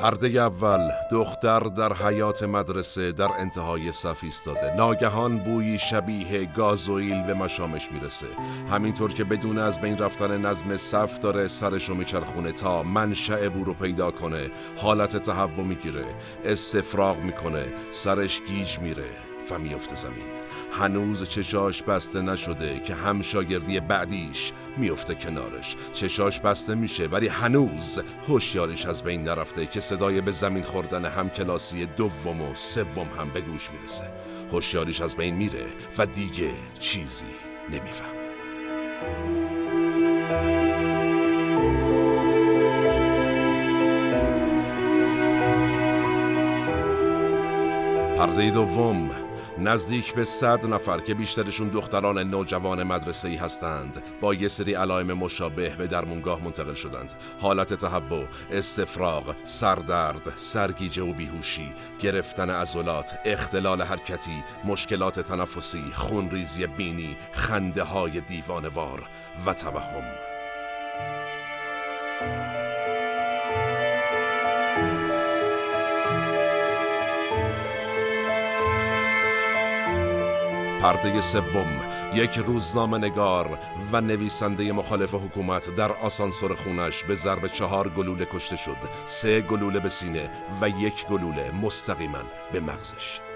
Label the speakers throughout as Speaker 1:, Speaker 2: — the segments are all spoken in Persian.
Speaker 1: پرده اول دختر در حیات مدرسه در انتهای صف ایستاده. ناگهان بویی شبیه گازوئیل به مشامش می‌رسه. همینطور که بدون از بین رفتن نظم صف داره سرشو میچرخونه تا منشأ بو رو پیدا کنه. حالت تهوع می‌گیره. استفراغ می‌کنه. سرش گیج میره. و میفته زمین. هنوز چشاش بسته نشده که هم شاگردی بعدیش میفته کنارش. چشاش بسته میشه ولی هنوز هوشیارش از بین نرفته که صدای به زمین خوردن هم کلاسی دوم و سوم هم به گوش می‌رسه. هوشیاریش از بین میره و دیگه چیزی نمیفهم پرده دوم نزدیک به صد نفر که بیشترشون دختران نوجوان مدرسه ای هستند با یه سری علائم مشابه به درمونگاه منتقل شدند. حالت تهوع استفراغ سردرد سرگیجه و بیهوشی گرفتن عضلات اختلال حرکتی مشکلات تنفسی خونریزی بینی خنده های دیوانوار و توهم. پرده سوم یک روزنامه نگار و نویسنده مخالف حکومت در آسانسور خونش به ضرب چهار گلوله کشته شد سه گلوله به سینه و یک گلوله مستقیما به مغزش.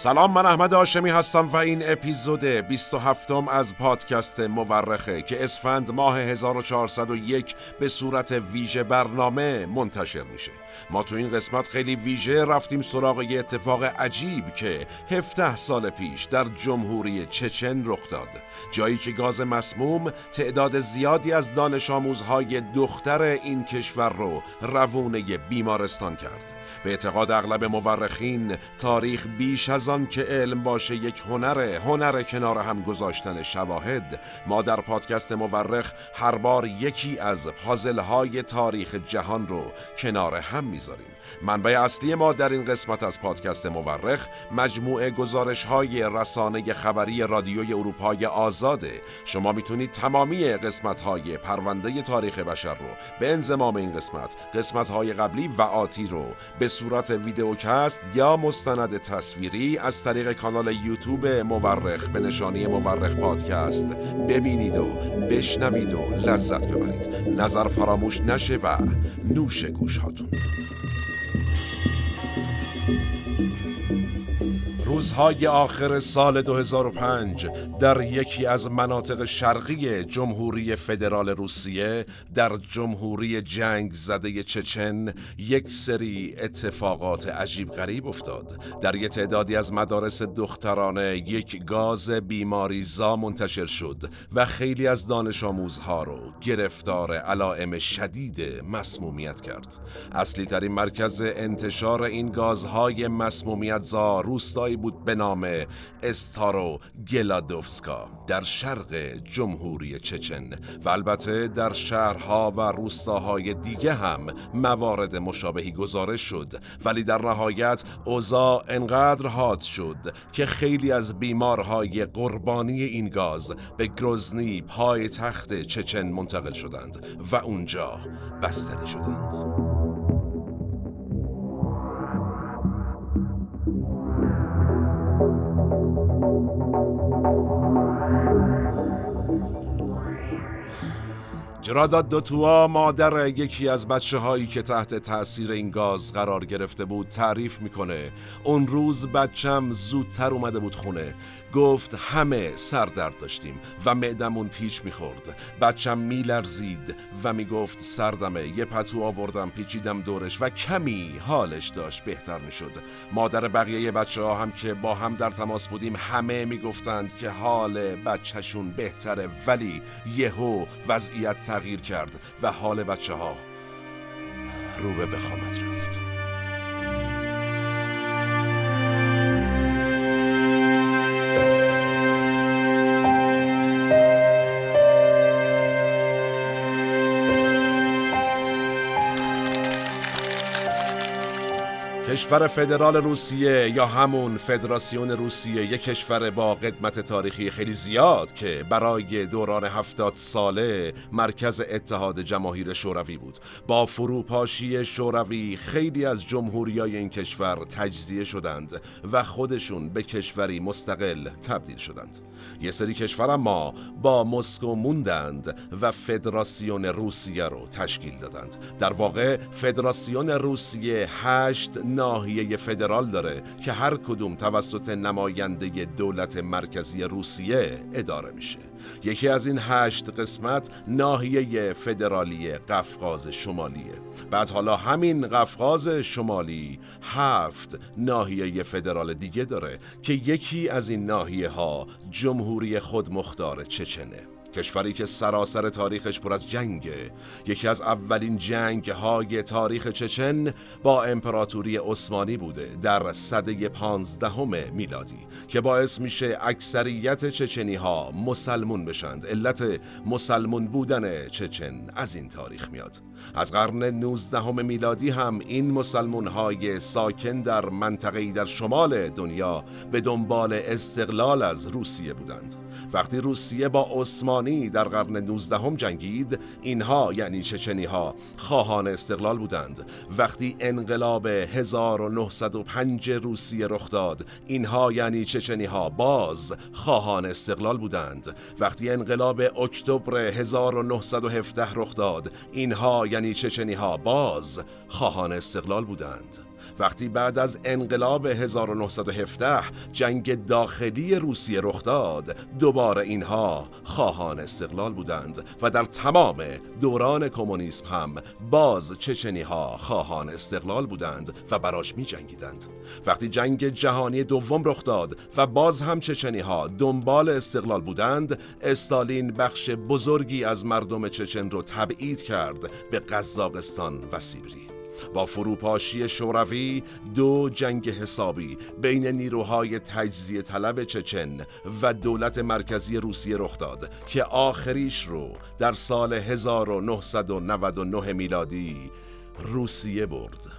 Speaker 1: سلام من احمد آشمی هستم و این اپیزود 27 از پادکست مورخه که اسفند ماه 1401 به صورت ویژه برنامه منتشر میشه. ما تو این قسمت خیلی ویژه رفتیم سراغ یه اتفاق عجیب که 17 سال پیش در جمهوری چچن رخ داد. جایی که گاز مسموم تعداد زیادی از دانش آموزهای دختر این کشور رو روونه بیمارستان کرد. به اعتقاد اغلب مورخین تاریخ بیش از که علم باشه یک هنره هنر کنار هم گذاشتن شواهد. ما در پادکست مورخ هر بار یکی از پازل تاریخ جهان رو کنار هم می‌ذاریم. منبع اصلی ما در این قسمت از پادکست مورخ مجموعه گزارش های رسانه خبری رادیوی اروپای آزاده. شما می‌تونید تمامی قسمت های پرونده تاریخ بشر رو به انزمام این قسمت قسمت های قبلی و آتی رو به صورت ویدیوکست یا مستند تصویری از طریق کانال یوتیوب مورخ به نشانی مورخ پادکست ببینید و بشنوید و لذت ببرید. نظر فراموش نشه و نوش گوش هاتون روزهای آخر سال 2005 در یکی از مناطق شرقی جمهوری فدرال روسیه در جمهوری جنگ زده چچن یک سری اتفاقات عجیب غریب افتاد. در یک تعدادی از مدارس دخترانه یک گاز بیماریزا منتشر شد و خیلی از دانش آموزها رو گرفتار علائم شدید مسمومیت کرد. اصلی ترین مرکز انتشار این گازهای مسمومیت زا روستایی بود به نام استارو گلادوفسکا در شرق جمهوری چچن و البته در شهرها و روستاهای دیگه هم موارد مشابهی گزارش شد ولی در نهایت اوضاع انقدر حاد شد که خیلی از بیمارهای قربانی این گاز به گروزنی پای تخت چچن منتقل شدند و اونجا بستری شدند. جرادات دوتوا مادر یکی از بچه هایی که تحت تاثیر این گاز قرار گرفته بود تعریف می‌کنه. اون روز بچم زودتر اومده بود خونه. گفت همه سردرد داشتیم و معدمون پیچ می‌خورد. بچم میلرزید و می‌گفت سردمه. یه پتو آوردم پیچیدم دورش و کمی حالش داشت بهتر می‌شد. مادر بقیه بچه ها هم که با هم در تماس بودیم همه می‌گفتند که حال بچهشون بهتره. ولی یهو وضعیت تغییر کرد و حال بچه ها رو به وخامت رفت. کشور فدرال روسیه یا همون فدراسیون روسیه یک کشور با قدمت تاریخی خیلی زیاد که برای دوران هفتاد ساله مرکز اتحاد جماهیر شوروی بود. با فروپاشی شوروی خیلی از جمهوریای این کشور تجزیه شدند و خودشون به کشوری مستقل تبدیل شدند. یه سری کشور اما با مسکو موندند و فدراسیون روسیه رو تشکیل دادند. در واقع فدراسیون روسیه هشت ناحیه فدرال داره که هر کدوم توسط نماینده دولت مرکزی روسیه اداره میشه. یکی از این هشت قسمت ناحیه فدرالی قفقاز شمالیه. بعد حالا همین قفقاز شمالی هفت ناحیه فدرال دیگه داره که یکی از این ناحیه ها جمهوری خودمختار چچنه. کشوری که سراسر تاریخش پر از جنگه. یکی از اولین جنگ های تاریخ چچن با امپراتوری عثمانی بوده در صده پانزدهم میلادی که باعث میشه اکثریت چچنی ها مسلمون بشند. علت مسلمون بودن چچن از این تاریخ میاد. از قرن 19 میلادی هم این مسلمون های ساکن در منطقه‌ای در شمال دنیا به دنبال استقلال از روسیه بودند. وقتی روسیه با عثمانی در قرن 19 جنگید اینها یعنی چچنی ها خواهان استقلال بودند. وقتی انقلاب 1905 روسیه رخ داد اینها یعنی چچنی ها باز خواهان استقلال بودند. وقتی انقلاب اکتبر 1917 رخ داد اینها یعنی چچنی ها باز خواهان استقلال بودند. وقتی بعد از انقلاب 1917 جنگ داخلی روسیه رخ داد دوباره اینها خواهان استقلال بودند و در تمام دوران کمونیسم هم باز چچنی ها خواهان استقلال بودند و براش می جنگیدند وقتی جنگ جهانی دوم رخ داد و باز هم چچنی ها دنبال استقلال بودند استالین بخش بزرگی از مردم چچن رو تبعید کرد به قزاقستان و سیبری. با فروپاشی شوروی دو جنگ حسابی بین نیروهای تجزیه طلب چچن و دولت مرکزی روسیه رخ داد که آخریش رو در سال 1999 میلادی روسیه برد.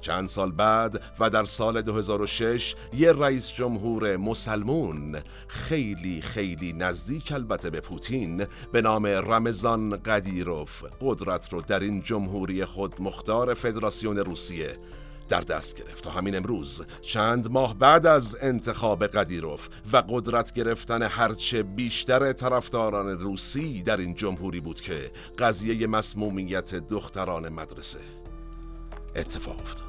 Speaker 1: چند سال بعد و در سال 2006 یه رئیس جمهور مسلمون خیلی خیلی نزدیک البته به پوتین به نام رمزان قدیروف قدرت رو در این جمهوری خود مختار فدراسیون روسیه در دست گرفت تا همین امروز چند ماه بعد از انتخاب قدیروف و قدرت گرفتن هرچه بیشتر طرفداران روسی در این جمهوری بود که قضیه مسمومیت دختران مدرسه. اتفاق افتاد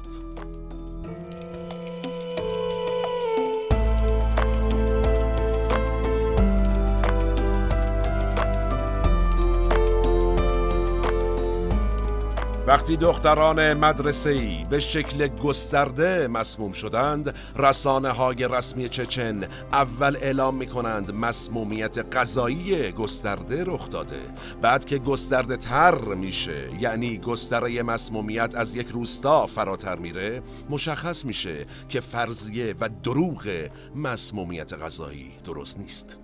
Speaker 1: وقتی دختران مدرسه ای به شکل گسترده مسموم شدند رسانه های رسمی چچن اول اعلام می کنند مسمومیت غذایی گسترده رخ داده. بعد که گسترده تر میشه یعنی گستره مسمومیت از یک روستا فراتر میره مشخص میشه که فرضیه و دروغ مسمومیت غذایی درست نیست.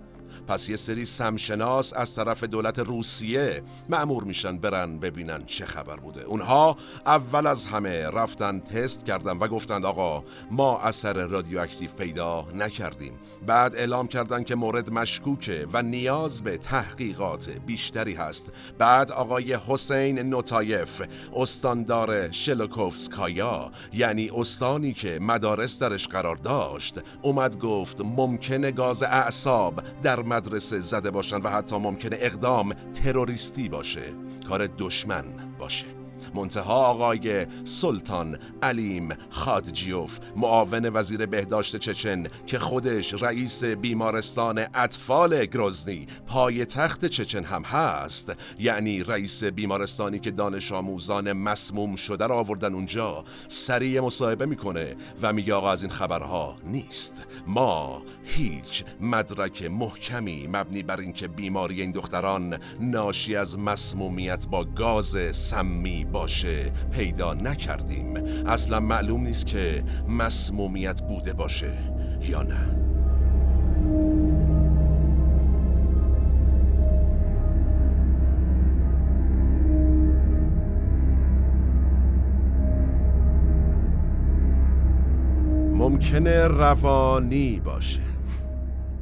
Speaker 1: پس یه سری سمشناس از طرف دولت روسیه مامور میشن برن ببینن چه خبر بوده. اونها اول از همه رفتن تست کردن و گفتند آقا ما اثر رادیواکتیو پیدا نکردیم. بعد اعلام کردن که مورد مشکوکه و نیاز به تحقیقات بیشتری هست. بعد آقای حسین نوتایف استاندار شلوکوفسکایا یعنی استانی که مدارس درش قرار داشت اومد گفت ممکنه گاز اعصاب در مدرسه زده باشن و حتی ممکنه اقدام تروریستی باشه. کار دشمن باشه. منتها آقای سلطان علیم خادجیوف معاون وزیر بهداشت چچن که خودش رئیس بیمارستان اطفال گروزنی پای تخت چچن هم هست. یعنی رئیس بیمارستانی که دانش آموزان مسموم شده را آوردن اونجا سریع مصاحبه می‌کنه و میگه آقا از این خبرها نیست. ما هیچ مدرک محکمی مبنی بر اینکه بیماری این دختران ناشی از مسمومیت با گاز سمی باشه پیدا نکردیم. اصلا معلوم نیست که مسمومیت بوده باشه یا نه. ممکنه روانی باشه.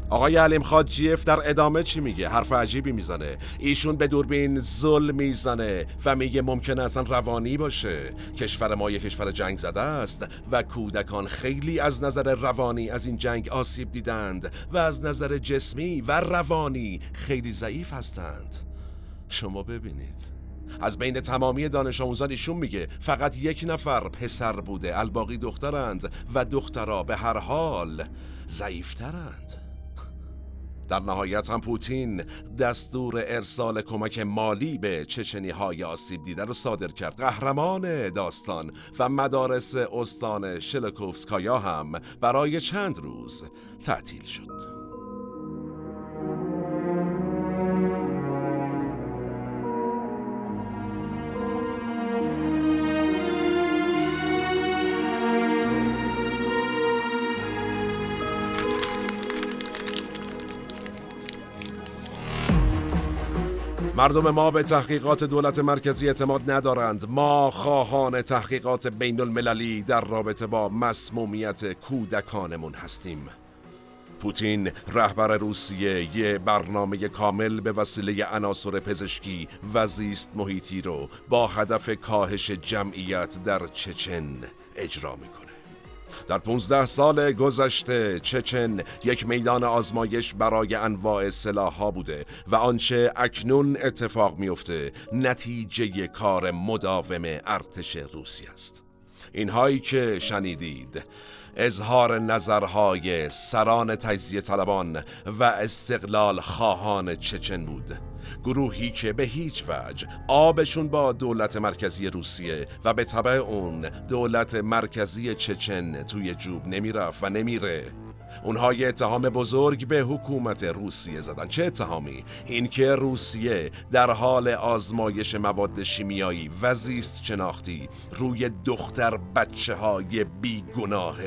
Speaker 1: آقای علیم خاجیف در ادامه چی میگه؟ حرف عجیبی می‌زنه. ایشون به دوربین زل می‌زنه و میگه ممکنه اصلا روانی باشه. کشور ما یک کشور جنگ زده است و کودکان خیلی از نظر روانی از این جنگ آسیب دیدند و از نظر جسمی و روانی خیلی ضعیف هستند. شما ببینید. از بین تمامی دانش آموزان ایشون میگه فقط یک نفر پسر بوده الباقی دخترند و دخترها به هر حال ضعیفترند. در نهایت هم پوتین دستور ارسال کمک مالی به چچنی های آسیب دیده رو صادر کرد. قهرمان داستان و مدارس استان شلکوفسکایا هم برای چند روز تعطیل شد. مردم ما به تحقیقات دولت مرکزی اعتماد ندارند. ما خواهان تحقیقات بین المللی در رابطه با مسمومیت کودکانمون هستیم. پوتین رهبر روسیه یه برنامه کامل به وسیله عناصر پزشکی و زیست محیطی رو با هدف کاهش جمعیت در چچن اجرا می‌کنه. در 15 سال گذشته چچن یک میدان آزمایش برای انواع ها بوده و آنچه اکنون اتفاق میفته نتیجه کار مداوم ارتش روسی است. اینهایی که شنیدید اظهار نظرهای سران تجزیه طلبان و استقلال خواهان چچن بود. گروهی که به هیچ وجه آبشون با دولت مرکزی روسیه و به طبع اون دولت مرکزی چچن توی جوب نمی‌رفت و نمیره. اونها یه اتهام بزرگ به حکومت روسیه زدن. چه اتهامی؟ اینکه روسیه در حال آزمایش مواد شیمیایی و زیست شناختی روی دختر بچه های بیگناه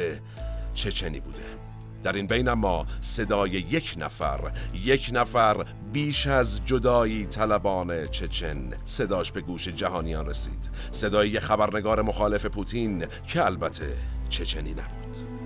Speaker 1: چچنی بوده. در این بین ما صدای یک نفر یک نفر بیش از جدایی طلبان چچن. صداش به گوش جهانیان رسید. صدای خبرنگار مخالف پوتین که البته چچنی نبود.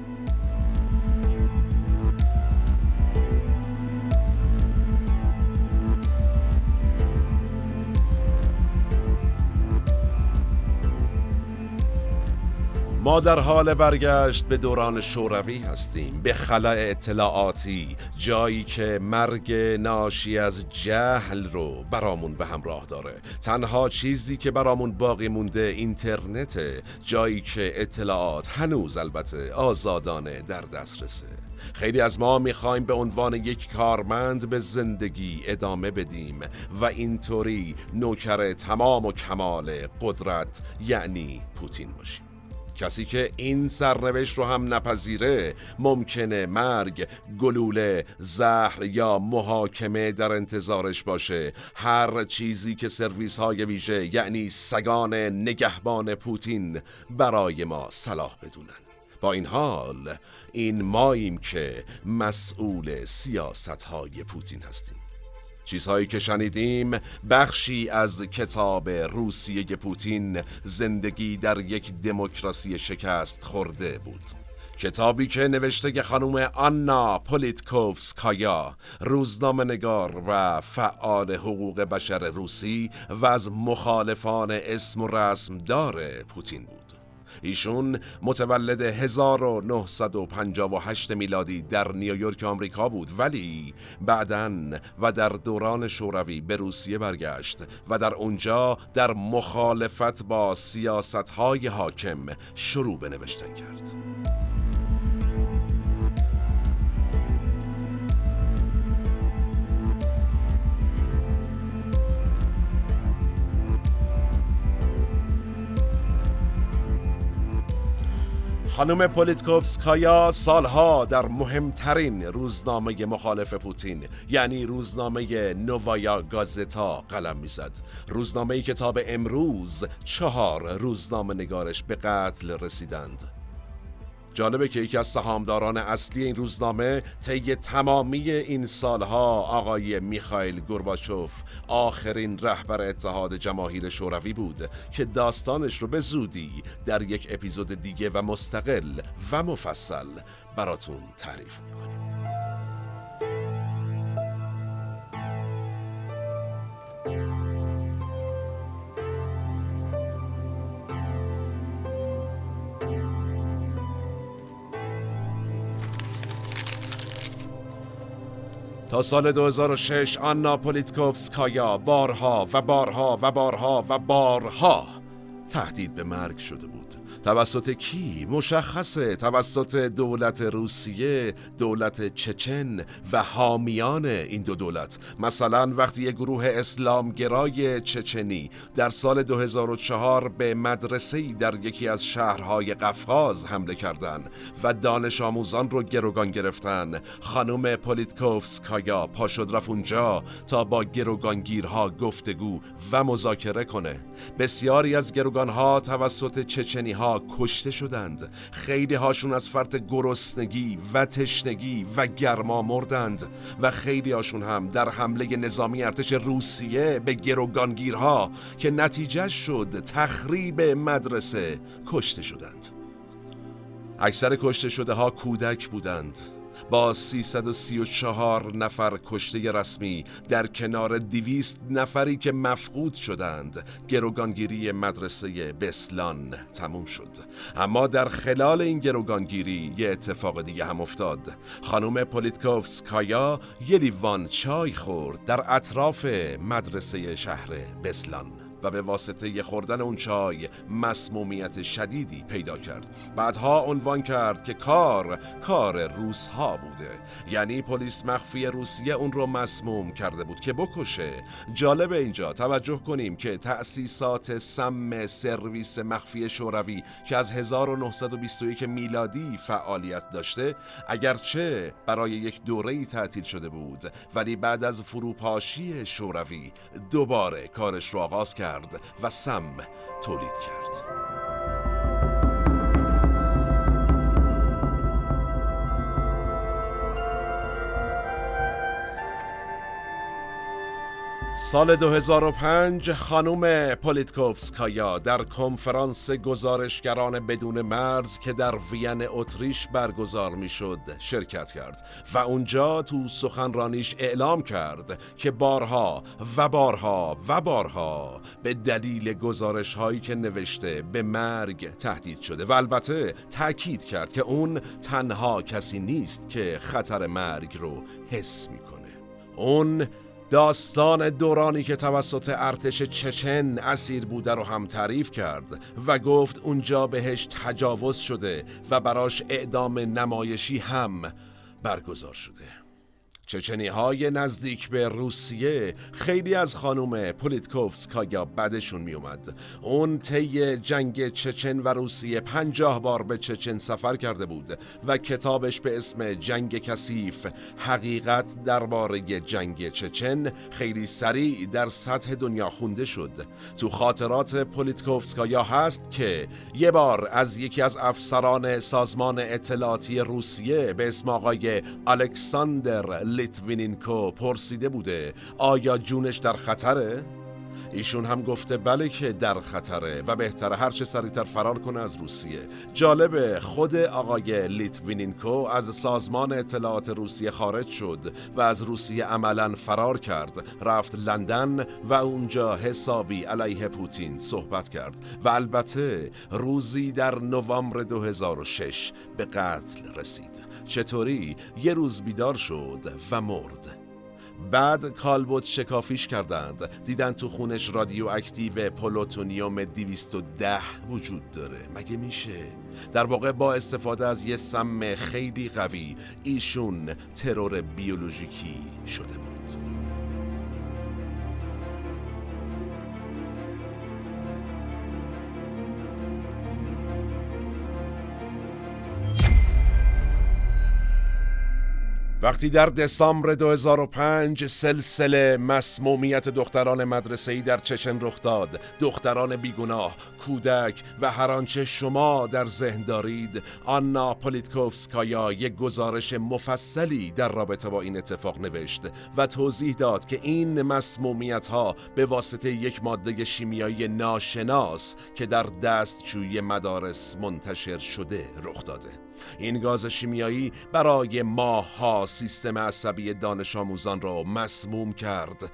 Speaker 1: ما در حال برگشت به دوران شوروی هستیم به خلع اطلاعاتی جایی که مرگ ناشی از جهل رو برامون به همراه داره. تنها چیزی که برامون باقی مونده اینترنت جایی که اطلاعات هنوز البته آزادانه در دسترسه خیلی از ما می‌خوایم به عنوان یک کارمند به زندگی ادامه بدیم و اینطوری نوکر تمام و کمال قدرت یعنی پوتین باشیم. کسی که این سرنوشت رو هم نپذیره ممکنه مرگ، گلوله، زهر یا محاکمه در انتظارش باشه. هر چیزی که سرویس های ویژه یعنی سگان نگهبان پوتین برای ما صلاح بدونن. با این حال این ماییم که مسئول سیاست های پوتین هستیم. چیزهایی که شنیدیم بخشی از کتاب روسیه پوتین زندگی در یک دموکراسی شکست خورده بود. کتابی که نوشته خانم آنا پولیتکوفسکایا روزنامه نگار و فعال حقوق بشر روسی و از مخالفان اسم و رسم دار پوتین بود. ایشون متولد 1958 میلادی در نیویورک آمریکا بود. ولی بعدا و در دوران شوروی به روسیه برگشت و در اونجا در مخالفت با سیاست های حاکم شروع به نوشتن کرد. خانم پولیتکوفسکایا سالها در مهمترین روزنامه مخالف پوتین یعنی روزنامه نووایا گازتا قلم می‌زد. روزنامه کتاب امروز چهار روزنامه نگارش به قتل رسیدند. جالبه که یکی از سهامداران اصلی این روزنامه طی تمامی این سالها آقای میخائیل گورباچوف آخرین رهبر اتحاد جماهیر شوروی بود که داستانش رو به زودی در یک اپیزود دیگه و مستقل و مفصل براتون تعریف می‌کنیم. تا سال 2006 آنا پولیتکوفسکایا بارها و بارها و بارها و بارها تهدید به مرگ شده بود. توسط کی؟ مشخصه. توسط دولت روسیه دولت چچن و حامیان این دو دولت. مثلا وقتی یک گروه اسلامگرای چچنی در سال 2004 به مدرسه در یکی از شهرهای قفقاز حمله کردند و دانش آموزان رو گروگان گرفتن خانم پولیتکوفسکایا پا شد رفت اونجا تا با گروگانگیرها گفتگو و مذاکره کنه. بسیاری از گروگانها توسط چچنی ها کشته شدند. خیلی هاشون از فرط گرسنگی و تشنگی و گرما مردند و خیلی هاشون هم در حمله نظامی ارتش روسیه به گروگانگیرها که نتیجه شد تخریب مدرسه کشته شدند. اکثر کشته شده ها کودک بودند. با 334 نفر کشته رسمی در کنار دیویست نفری که مفقود شدند گروگانگیری مدرسه بسلان تموم شد. اما در خلال این گروگانگیری یه اتفاق دیگه هم افتاد. خانم پولیتکوفسکایا یه لیوان چای خورد در اطراف مدرسه شهر بسلان. و به واسطه خوردن اون چای مسمومیت شدیدی پیدا کرد. بعدها عنوان کرد که کار کار روس ها بوده. یعنی پلیس مخفی روسیه اون رو مسموم کرده بود که بکشه. جالب اینجا توجه کنیم که تأسیسات سم سرویس مخفی شوروی که از 1921 میلادی فعالیت داشته اگرچه برای یک دوره تعطیل شده بود ولی بعد از فروپاشی شوروی دوباره کارش رو آغاز کرد. و سم تولید کرد. سال 2005 خانوم پولیتکوفسکایا در کنفرانس گزارشگران بدون مرز که در وین اتریش برگزار می‌شد شرکت کرد و اونجا تو سخنرانیش اعلام کرد که بارها و بارها و بارها به دلیل گزارش هایی که نوشته به مرگ تهدید شده و البته تاکید کرد که اون تنها کسی نیست که خطر مرگ رو حس می‌کنه. اون داستان دورانی که توسط ارتش چچن اسیر بوده رو هم تعریف کرد و گفت اونجا بهش تجاوز شده و براش اعدام نمایشی هم برگزار شده. چچنی های نزدیک به روسیه خیلی از خانوم پولیتکوفسکایا بدشون میومد اون طی جنگ چچن و روسیه پنجاه بار به چچن سفر کرده بود و کتابش به اسم جنگ کثیف حقیقت درباره جنگ چچن خیلی سریع در سطح دنیا خونده شد. تو خاطرات پولیتکوفسکایا هست که یه بار از یکی از افسران سازمان اطلاعاتی روسیه به اسم آقای الکساندر لیتوینینکو پرسیده بوده آیا جونش در خطره؟ ایشون هم گفته بله که در خطره و بهتره هرچه سریعتر فرار کنه از روسیه جالبه خود آقای لیتوینینکو از سازمان اطلاعات روسیه خارج شد و از روسیه عملا فرار کرد رفت لندن و اونجا حسابی علیه پوتین صحبت کرد و البته روزی در نوامبر 2006 به قتل رسید چطوری؟ یه روز بیدار شد و مرد. بعد کالبد شکافیش کردند. دیدن تو خونش رادیو اکتیو پلوتونیوم 210 وجود داره. مگه میشه؟ در واقع با استفاده از یه سم خیلی قوی ایشون ترور بیولوژیکی شده بود. وقتی در دسامبر 2005 سلسله مسمومیت دختران مدرسه‌ای در چچن رخ داد دختران بیگناه کودک و هر آنچه شما در ذهن دارید آنا پولیتکوفسکایا یک گزارش مفصلی در رابطه با این اتفاق نوشت و توضیح داد که این مسمومیت ها به واسطه یک ماده شیمیایی ناشناس که در دستشوی مدارس منتشر شده رخ داده. این گاز شیمیایی برای ماها سیستم عصبی دانش آموزان را مسموم کرد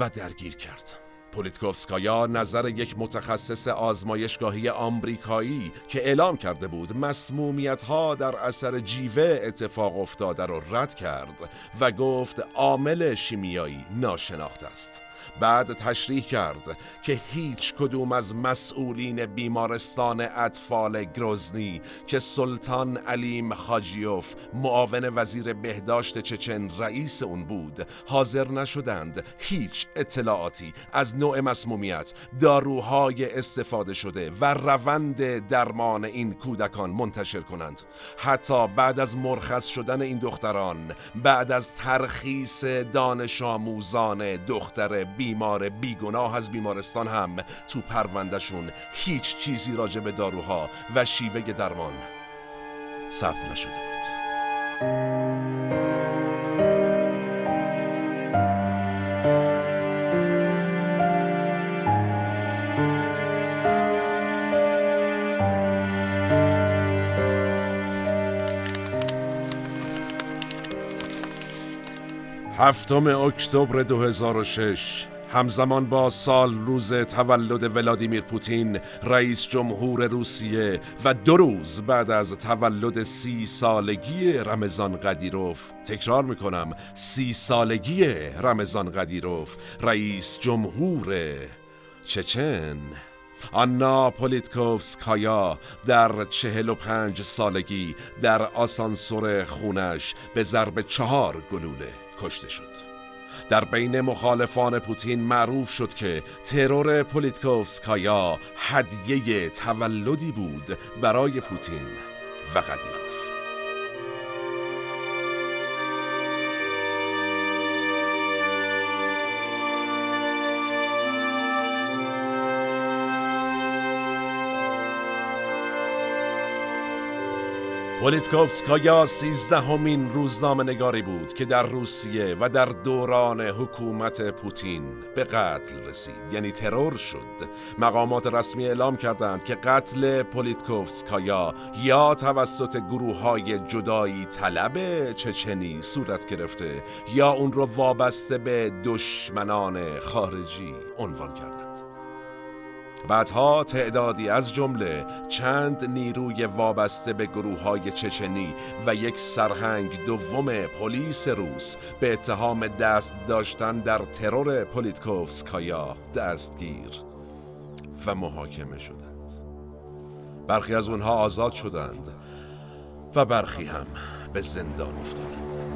Speaker 1: و درگیر کرد. پولیتکوفسکایا نظر یک متخصص آزمایشگاهی آمریکایی که اعلام کرده بود مسمومیت ها در اثر جیوه اتفاق افتاده را رد کرد و گفت عامل شیمیایی ناشناخته است. بعد تشریح کرد که هیچ کدوم از مسئولین بیمارستان اطفال گروزنی که سلطان علیم خاجیوف معاون وزیر بهداشت چچن رئیس اون بود حاضر نشدند هیچ اطلاعاتی از نوع مسمومیت داروهای استفاده شده و روند درمان این کودکان منتشر کنند. حتی بعد از مرخص شدن این دختران بعد از ترخیص دانش آموزان دختر بیمار بیگناه از بیمارستان هم تو پروندهشون هیچ چیزی راجع به داروها و شیوه درمان ثبت نشده بود. هفتم اکتبر 2006 همزمان با سال روز تولد ولادیمیر پوتین رئیس جمهور روسیه و دو روز بعد از تولد سی سالگی رمضان قدیروف. تکرار می‌کنم سی سالگی رمضان قدیروف رئیس جمهور چچن. آنا پولیتکوفسکایا در چهل و پنج سالگی در آسانسور خونش به ضرب چهار گلوله. کشته شد. در بین مخالفان پوتین معروف شد که ترور پولیتکوفسکایا هدیه تولدی بود برای پوتین و قدیر پولیتکوفسکایا سیزدهمین روزنامه نگاری بود که در روسیه و در دوران حکومت پوتین به قتل رسید. یعنی ترور شد. مقامات رسمی اعلام کردند که قتل پولیتکوفسکایا یا توسط گروه های جدایی طلب چچنی صورت گرفته یا اون رو وابسته به دشمنان خارجی عنوان کردند. بعدها تعدادی از جمله چند نیروی وابسته به گروه های چچنی و یک سرهنگ دوم پلیس روس به اتهام دست داشتن در ترور پولیتکوفسکایا دستگیر و محاکمه شدند. برخی از اونها آزاد شدند و برخی هم به زندان افتادند.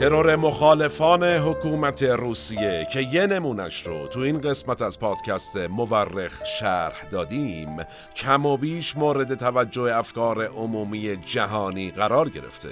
Speaker 1: ترور مخالفان حکومت روسیه که یه نمونش رو تو این قسمت از پادکست مورخ شرح دادیم کم و بیش مورد توجه افکار عمومی جهانی قرار گرفته.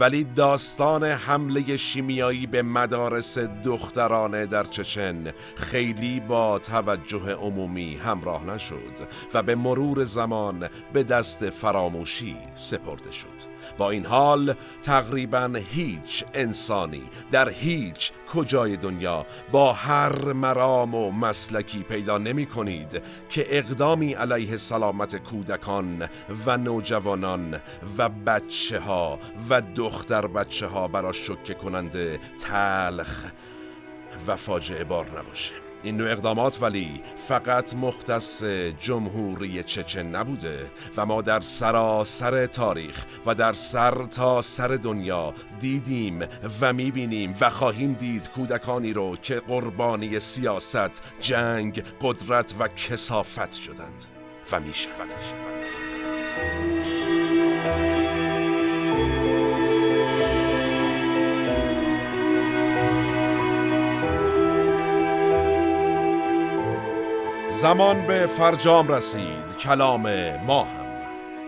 Speaker 1: ولی داستان حمله شیمیایی به مدارس دخترانه در چچن خیلی با توجه عمومی همراه نشد و به مرور زمان به دست فراموشی سپرده شد. با این حال تقریبا هیچ انسانی در هیچ کجای دنیا با هر مرام و مسلکی پیدا نمی کنید که اقدامی علیه سلامت کودکان و نوجوانان و بچه ها و دختر بچه ها برا شکه کننده تلخ و فاجعه بار نباشه. این نوع اقدامات ولی فقط مختص جمهوری چچن نبوده و ما در سراسر تاریخ و در سر تا سر دنیا دیدیم و می‌بینیم و خواهیم دید کودکانی رو که قربانی سیاست، جنگ، قدرت و کسافت شدند و می‌شوند. زمان به فرجام رسید کلام ما هم.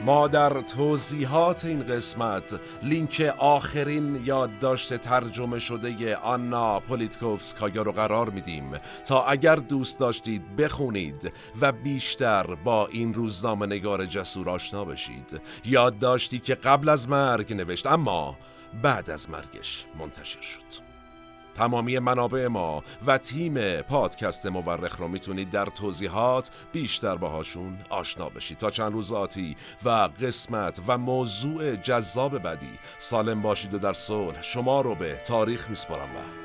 Speaker 1: ما در توضیحات این قسمت لینک آخرین یادداشت ترجمه شده آنا پولیتکوفسکایا رو قرار میدیم. تا اگر دوست داشتید بخونید و بیشتر با این روزنامه نگار جسور آشنا بشید. یادداشتی که قبل از مرگ نوشت اما بعد از مرگش منتشر شد. تمامی منابع ما و تیم پادکست مورخ رو می‌تونید در توضیحات بیشتر باهاشون آشنا بشید. تا چند روز آتی و قسمت و موضوع جذاب بدی سالم باشید و در صلح شما رو به تاریخ میسپارم و